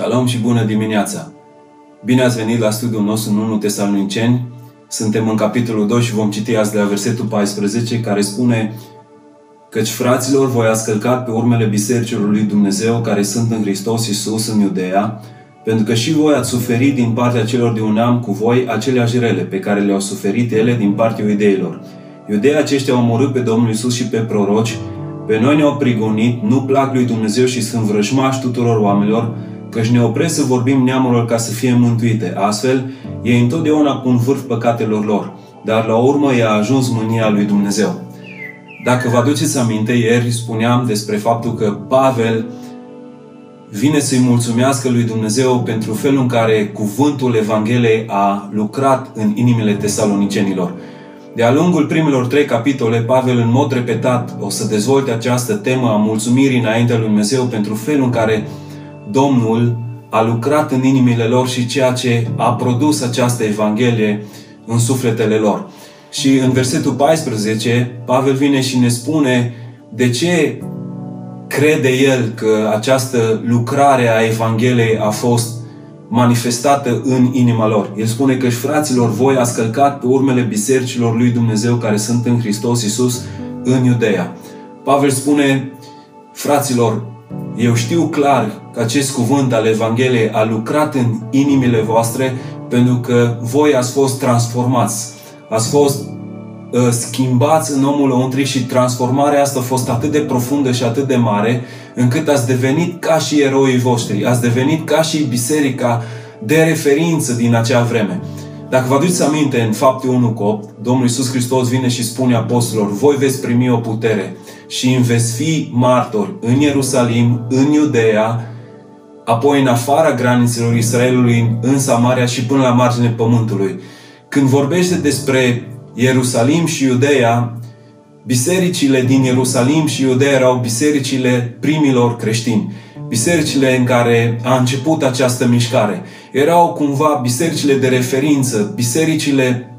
Shalom și bună dimineața! Bine ați venit la studiul nostru în 1 Tesaloniceni. Suntem în capitolul 2 și vom citi azi de la versetul 14 care spune Căci fraților, voi ați călcat pe urmele bisericilor lui Dumnezeu care sunt în Hristos Iisus în Iudea, pentru că și voi ați suferit din partea celor de un neam cu voi aceleași rele pe care le-au suferit ele din partea iudeilor. Iudeii aceștia au omorât pe Domnul Iisus și pe proroci, pe noi ne-au prigonit, nu plac lui Dumnezeu și sunt vrăjmași tuturor oamenilor, căci ne opresc să vorbim neamurilor ca să fie mântuite. Astfel, ei întotdeauna pun vârf păcatelor lor, dar la urmă i-a ajuns mânia lui Dumnezeu. Dacă vă aduceți aminte, ieri spuneam despre faptul că Pavel vine să-i mulțumească lui Dumnezeu pentru felul în care cuvântul Evangheliei a lucrat în inimile tesalonicenilor. De-a lungul primelor trei capitole, Pavel în mod repetat o să dezvolte această temă a mulțumirii înaintea lui Dumnezeu pentru felul în care Domnul a lucrat în inimile lor și ceea ce a produs această Evanghelie în sufletele lor. Și în versetul 14, Pavel vine și ne spune de ce crede el că această lucrare a Evangheliei a fost manifestată în inima lor. El spune că, fraților, voi ați călcat pe urmele bisericilor lui Dumnezeu care sunt în Hristos Iisus în Iudeea. Pavel spune, fraților, eu știu clar că acest cuvânt al Evangheliei a lucrat în inimile voastre pentru că voi ați fost transformați. Ați fost uh, schimbați în omul lăuntric și transformarea asta a fost atât de profundă și atât de mare încât ați devenit ca și eroii voștri. Ați devenit ca și biserica de referință din acea vreme. Dacă vă aduceți aminte în fapte 1 cu 8, Domnul Iisus Hristos vine și spune apostolilor, voi veți primi o putere și îmi veți fi martori în Ierusalim, în Iudeea, apoi în afara granițelor Israelului, în Samaria și până la marginea pământului. Când vorbește despre Ierusalim și Iudeea, bisericile din Ierusalim și Iudeea erau bisericile primilor creștini. Bisericile în care a început această mișcare. Erau cumva bisericile de referință, bisericile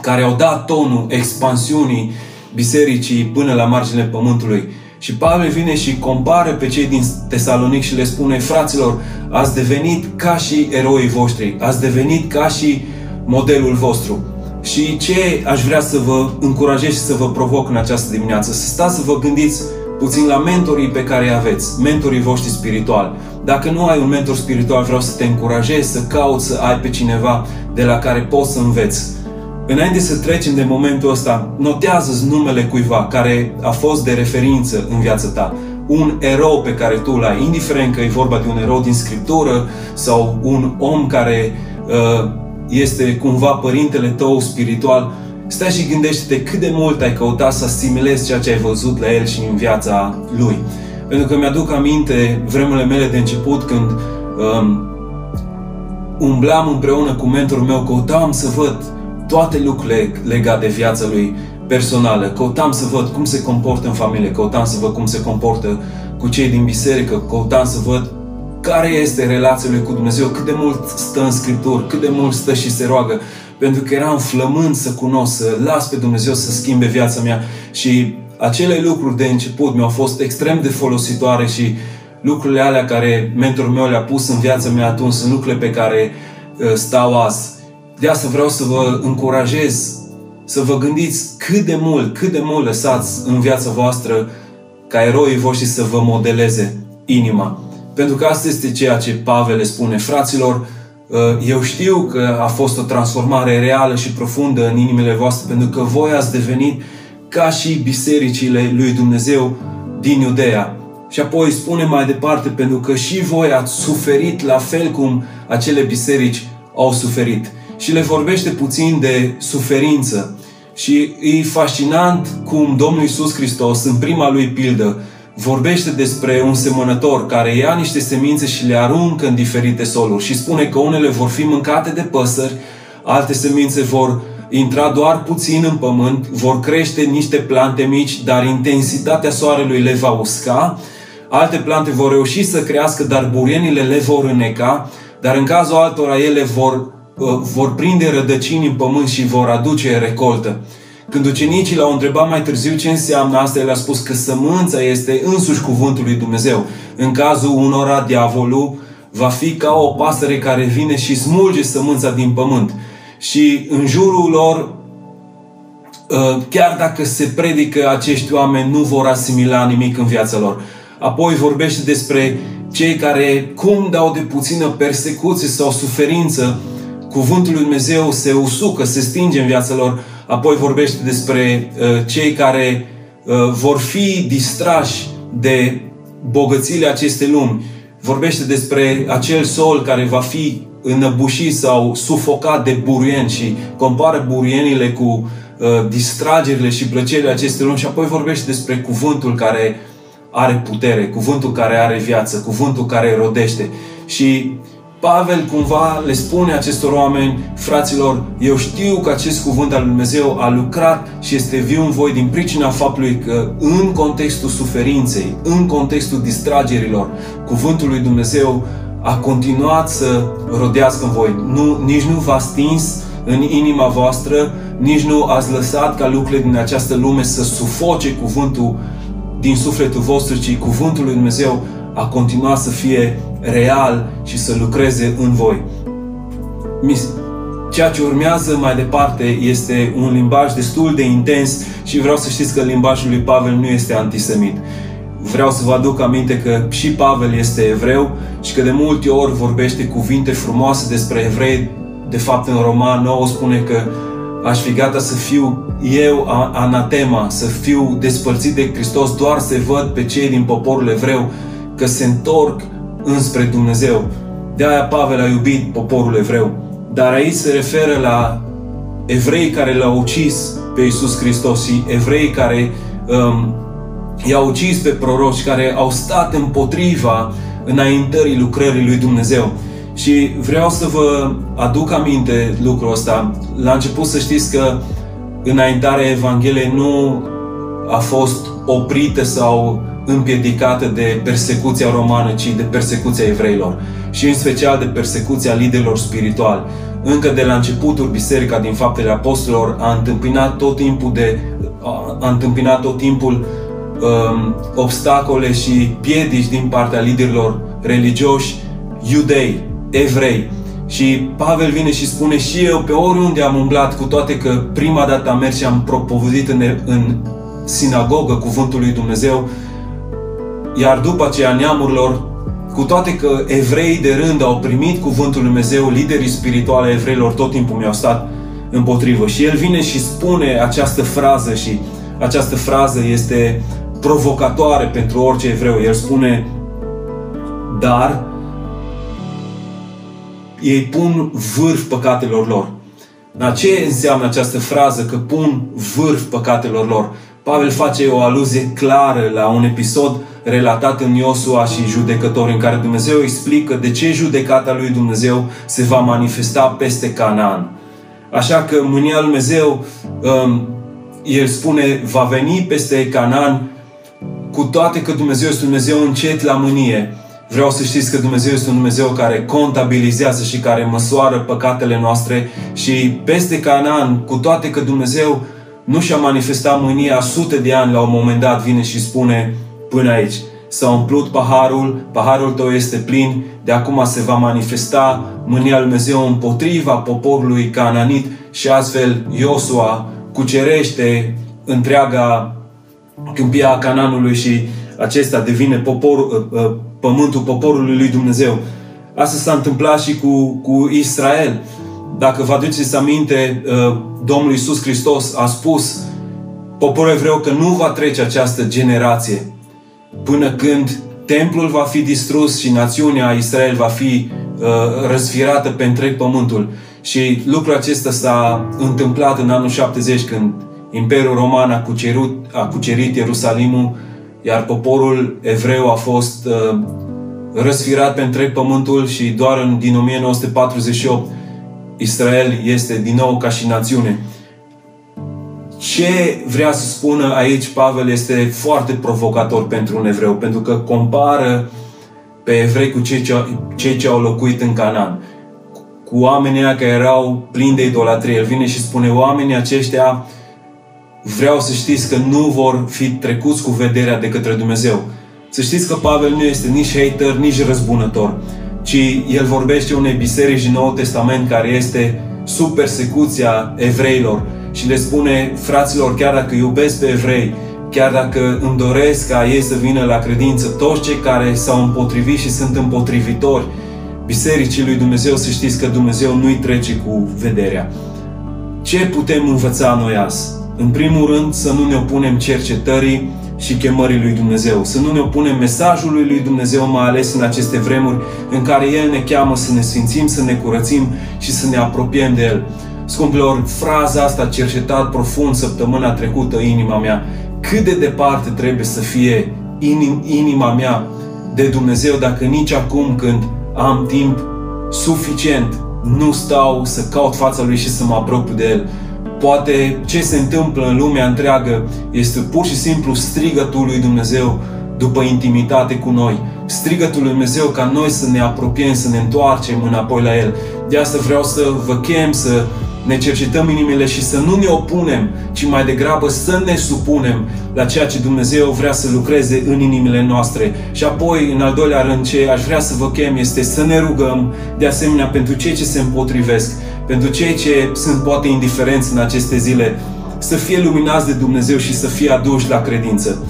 care au dat tonul expansiunii bisericii până la marginile pământului. Și Pavel vine și compară pe cei din Tesalonic și le spune, fraților, ați devenit ca și eroii voștri, ați devenit ca și modelul vostru. Și ce aș vrea să vă încurajez și să vă provoc în această dimineață? Să stați să vă gândiți puțin la mentorii pe care îi aveți, mentorii voștri spirituali. Dacă nu ai un mentor spiritual, vreau să te încurajez să cauți să ai pe cineva de la care poți să înveți Înainte să trecem de momentul ăsta, notează numele cuiva care a fost de referință în viața ta. Un erou pe care tu l-ai, indiferent că e vorba de un erou din scriptură sau un om care uh, este cumva părintele tău spiritual, stai și gândește-te cât de mult ai căutat să asimilezi ceea ce ai văzut la el și în viața lui. Pentru că mi-aduc aminte vremurile mele de început când um, umblam împreună cu mentorul meu, căutam să văd toate lucrurile legate de viața lui personală. Căutam să văd cum se comportă în familie, căutam să văd cum se comportă cu cei din biserică, căutam să văd care este relația lui cu Dumnezeu, cât de mult stă în Scripturi, cât de mult stă și se roagă, pentru că eram flămând să cunosc, să las pe Dumnezeu să schimbe viața mea și acele lucruri de început mi-au fost extrem de folositoare și lucrurile alea care mentorul meu le-a pus în viața mea atunci sunt lucrurile pe care uh, stau azi. De asta vreau să vă încurajez să vă gândiți cât de mult, cât de mult lăsați în viața voastră ca eroii voștri să vă modeleze inima. Pentru că asta este ceea ce Pavel le spune. Fraților, uh, eu știu că a fost o transformare reală și profundă în inimile voastre, pentru că voi ați devenit ca și bisericile lui Dumnezeu din Iudea. Și apoi spune mai departe, pentru că și voi ați suferit la fel cum acele biserici au suferit și le vorbește puțin de suferință. Și e fascinant cum Domnul Iisus Hristos, în prima lui pildă, vorbește despre un semănător care ia niște semințe și le aruncă în diferite soluri și spune că unele vor fi mâncate de păsări, alte semințe vor intra doar puțin în pământ, vor crește niște plante mici, dar intensitatea soarelui le va usca, alte plante vor reuși să crească, dar burienile le vor îneca, dar în cazul altora ele vor vor prinde rădăcini în pământ și vor aduce recoltă. Când ucenicii l-au întrebat mai târziu ce înseamnă asta, el a spus că sămânța este însuși cuvântul lui Dumnezeu. În cazul unora, diavolul va fi ca o pasăre care vine și smulge sămânța din pământ. Și în jurul lor, ă, chiar dacă se predică, acești oameni nu vor asimila nimic în viața lor. Apoi vorbește despre cei care, cum dau de puțină persecuție sau suferință, cuvântul lui Dumnezeu se usucă, se stinge în viața lor. Apoi vorbește despre uh, cei care uh, vor fi distrași de bogățiile acestei lumi. Vorbește despre acel sol care va fi înăbușit sau sufocat de buruieni și compară buruienile cu uh, distragerile și plăcerile acestei lumi și apoi vorbește despre cuvântul care are putere, cuvântul care are viață, cuvântul care rodește. Și Pavel cumva le spune acestor oameni, fraților, eu știu că acest cuvânt al lui Dumnezeu a lucrat și este viu în voi din pricina faptului că în contextul suferinței, în contextul distragerilor, cuvântul lui Dumnezeu a continuat să rodească în voi. Nu, nici nu v-a stins în inima voastră, nici nu ați lăsat ca lucrurile din această lume să sufoce cuvântul din sufletul vostru, ci cuvântul lui Dumnezeu a continuat să fie real și să lucreze în voi. Ceea ce urmează mai departe este un limbaj destul de intens și vreau să știți că limbajul lui Pavel nu este antisemit. Vreau să vă aduc aminte că și Pavel este evreu și că de multe ori vorbește cuvinte frumoase despre evrei. De fapt, în Roman 9 spune că aș fi gata să fiu eu anatema, să fiu despărțit de Hristos, doar să văd pe cei din poporul evreu că se întorc înspre Dumnezeu. De aia Pavel a iubit poporul evreu. Dar aici se referă la evrei care l-au ucis pe Iisus Hristos și evrei care um, i-au ucis pe proroci, care au stat împotriva înaintării lucrării lui Dumnezeu. Și vreau să vă aduc aminte lucrul ăsta. La început să știți că înaintarea Evangheliei nu a fost oprită sau împiedicată de persecuția romană, ci de persecuția evreilor și în special de persecuția liderilor spirituali. Încă de la începutul Biserica din Faptele Apostolilor a întâmpinat tot timpul de a întâmpinat tot timpul um, obstacole și piedici din partea liderilor religioși iudei, evrei. Și Pavel vine și spune și eu pe oriunde am umblat, cu toate că prima dată am mers și am propovădit în, în sinagogă cuvântul lui Dumnezeu, iar după aceea neamurilor, cu toate că evrei de rând au primit cuvântul lui Dumnezeu, liderii spirituale evreilor tot timpul mi-au stat împotrivă. Și el vine și spune această frază și această frază este provocatoare pentru orice evreu. El spune, dar ei pun vârf păcatelor lor. Dar ce înseamnă această frază că pun vârf păcatelor lor? Pavel face o aluzie clară la un episod relatat în Iosua și judecători, în care Dumnezeu explică de ce judecata lui Dumnezeu se va manifesta peste Canaan. Așa că mânia lui Dumnezeu, um, el spune, va veni peste Canaan cu toate că Dumnezeu este Dumnezeu încet la mânie. Vreau să știți că Dumnezeu este un Dumnezeu care contabilizează și care măsoară păcatele noastre și peste Canaan, cu toate că Dumnezeu nu și-a manifestat mânia sute de ani, la un moment dat vine și spune până aici. S-a umplut paharul, paharul tău este plin, de acum se va manifesta mânia lui Dumnezeu împotriva poporului cananit și astfel Iosua cucerește întreaga câmpia a Cananului și acesta devine popor, ă, ă, pământul poporului lui Dumnezeu. Asta s-a întâmplat și cu, cu Israel. Dacă vă aduceți aminte, ă, Domnul Iisus Hristos a spus poporul evreu că nu va trece această generație până când templul va fi distrus și națiunea Israel va fi uh, răsfirată pe întreg pământul. Și lucrul acesta s-a întâmplat în anul 70 când Imperiul Roman a cucerit, a cucerit Ierusalimul, iar poporul evreu a fost uh, răsfirat pe întreg pământul și doar în, din 1948 Israel este din nou ca și națiune. Ce vrea să spună aici Pavel este foarte provocator pentru un evreu, pentru că compară pe evrei cu cei ce, cei ce au locuit în Canaan, cu oamenii care erau plini de idolatrie. El vine și spune, oamenii aceștia vreau să știți că nu vor fi trecuți cu vederea de către Dumnezeu. Să știți că Pavel nu este nici hater, nici răzbunător, ci el vorbește unei biserici din Noul Testament care este sub persecuția evreilor și le spune, fraților, chiar dacă iubesc pe evrei, chiar dacă îmi doresc ca ei să vină la credință, toți cei care s-au împotrivit și sunt împotrivitori Bisericii lui Dumnezeu, să știți că Dumnezeu nu-i trece cu vederea. Ce putem învăța noi azi? În primul rând, să nu ne opunem cercetării și chemării lui Dumnezeu. Să nu ne opunem mesajului lui Dumnezeu, mai ales în aceste vremuri în care El ne cheamă să ne sfințim, să ne curățim și să ne apropiem de El. Scumpilor, fraza asta a cercetat profund săptămâna trecută inima mea. Cât de departe trebuie să fie inim, inima mea de Dumnezeu dacă nici acum când am timp suficient, nu stau să caut fața Lui și să mă apropiu de El. Poate ce se întâmplă în lumea întreagă este pur și simplu strigătul lui Dumnezeu după intimitate cu noi. Strigătul lui Dumnezeu ca noi să ne apropiem, să ne întoarcem înapoi la El. De asta vreau să vă chem să ne cercetăm inimile și să nu ne opunem, ci mai degrabă să ne supunem la ceea ce Dumnezeu vrea să lucreze în inimile noastre. Și apoi, în al doilea rând, ce aș vrea să vă chem este să ne rugăm, de asemenea, pentru cei ce se împotrivesc, pentru cei ce sunt poate indiferenți în aceste zile, să fie luminați de Dumnezeu și să fie aduși la credință.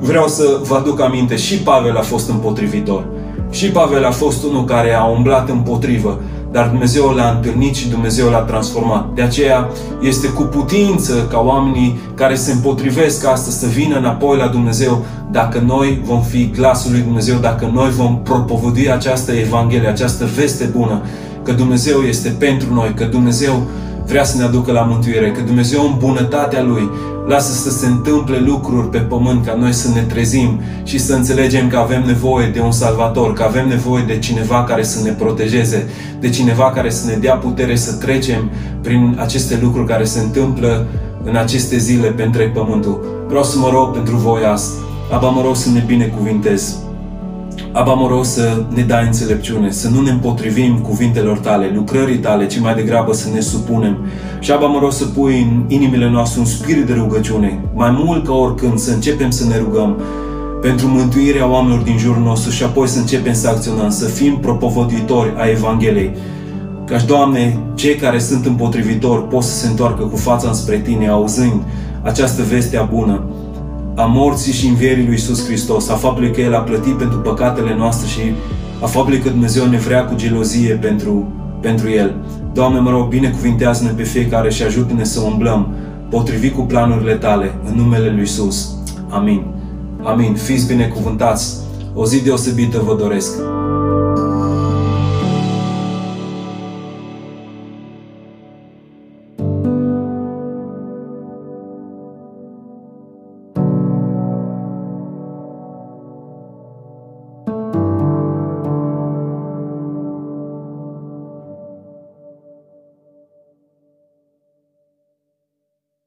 Vreau să vă aduc aminte, și Pavel a fost împotrivitor. Și Pavel a fost unul care a umblat împotrivă dar Dumnezeu l-a întâlnit și Dumnezeu l-a transformat. De aceea este cu putință ca oamenii care se împotrivesc astăzi să vină înapoi la Dumnezeu dacă noi vom fi glasul lui Dumnezeu, dacă noi vom propovădui această Evanghelie, această veste bună, că Dumnezeu este pentru noi, că Dumnezeu vrea să ne aducă la mântuire, că Dumnezeu în bunătatea Lui lasă să se întâmple lucruri pe pământ ca noi să ne trezim și să înțelegem că avem nevoie de un salvator, că avem nevoie de cineva care să ne protejeze, de cineva care să ne dea putere să trecem prin aceste lucruri care se întâmplă în aceste zile pe întreg pământul. Vreau să mă rog pentru voi azi. Aba mă rog să ne binecuvintez. Aba, mă rog să ne dai înțelepciune, să nu ne împotrivim cuvintelor tale, lucrării tale, ci mai degrabă să ne supunem. Și Aba, mă rog să pui în inimile noastre un spirit de rugăciune, mai mult ca oricând, să începem să ne rugăm pentru mântuirea oamenilor din jurul nostru și apoi să începem să acționăm, să fim propovăduitori a Evangheliei. Ca și, Doamne, cei care sunt împotrivitori pot să se întoarcă cu fața înspre Tine, auzând această veste bună a morții și învierii lui Isus Hristos, a faptului că El a plătit pentru păcatele noastre și a faptului că Dumnezeu ne vrea cu gelozie pentru, pentru El. Doamne, mă rog, binecuvintează-ne pe fiecare și ajută-ne să umblăm potrivit cu planurile Tale, în numele Lui Isus. Amin. Amin. Fiți binecuvântați. O zi deosebită vă doresc.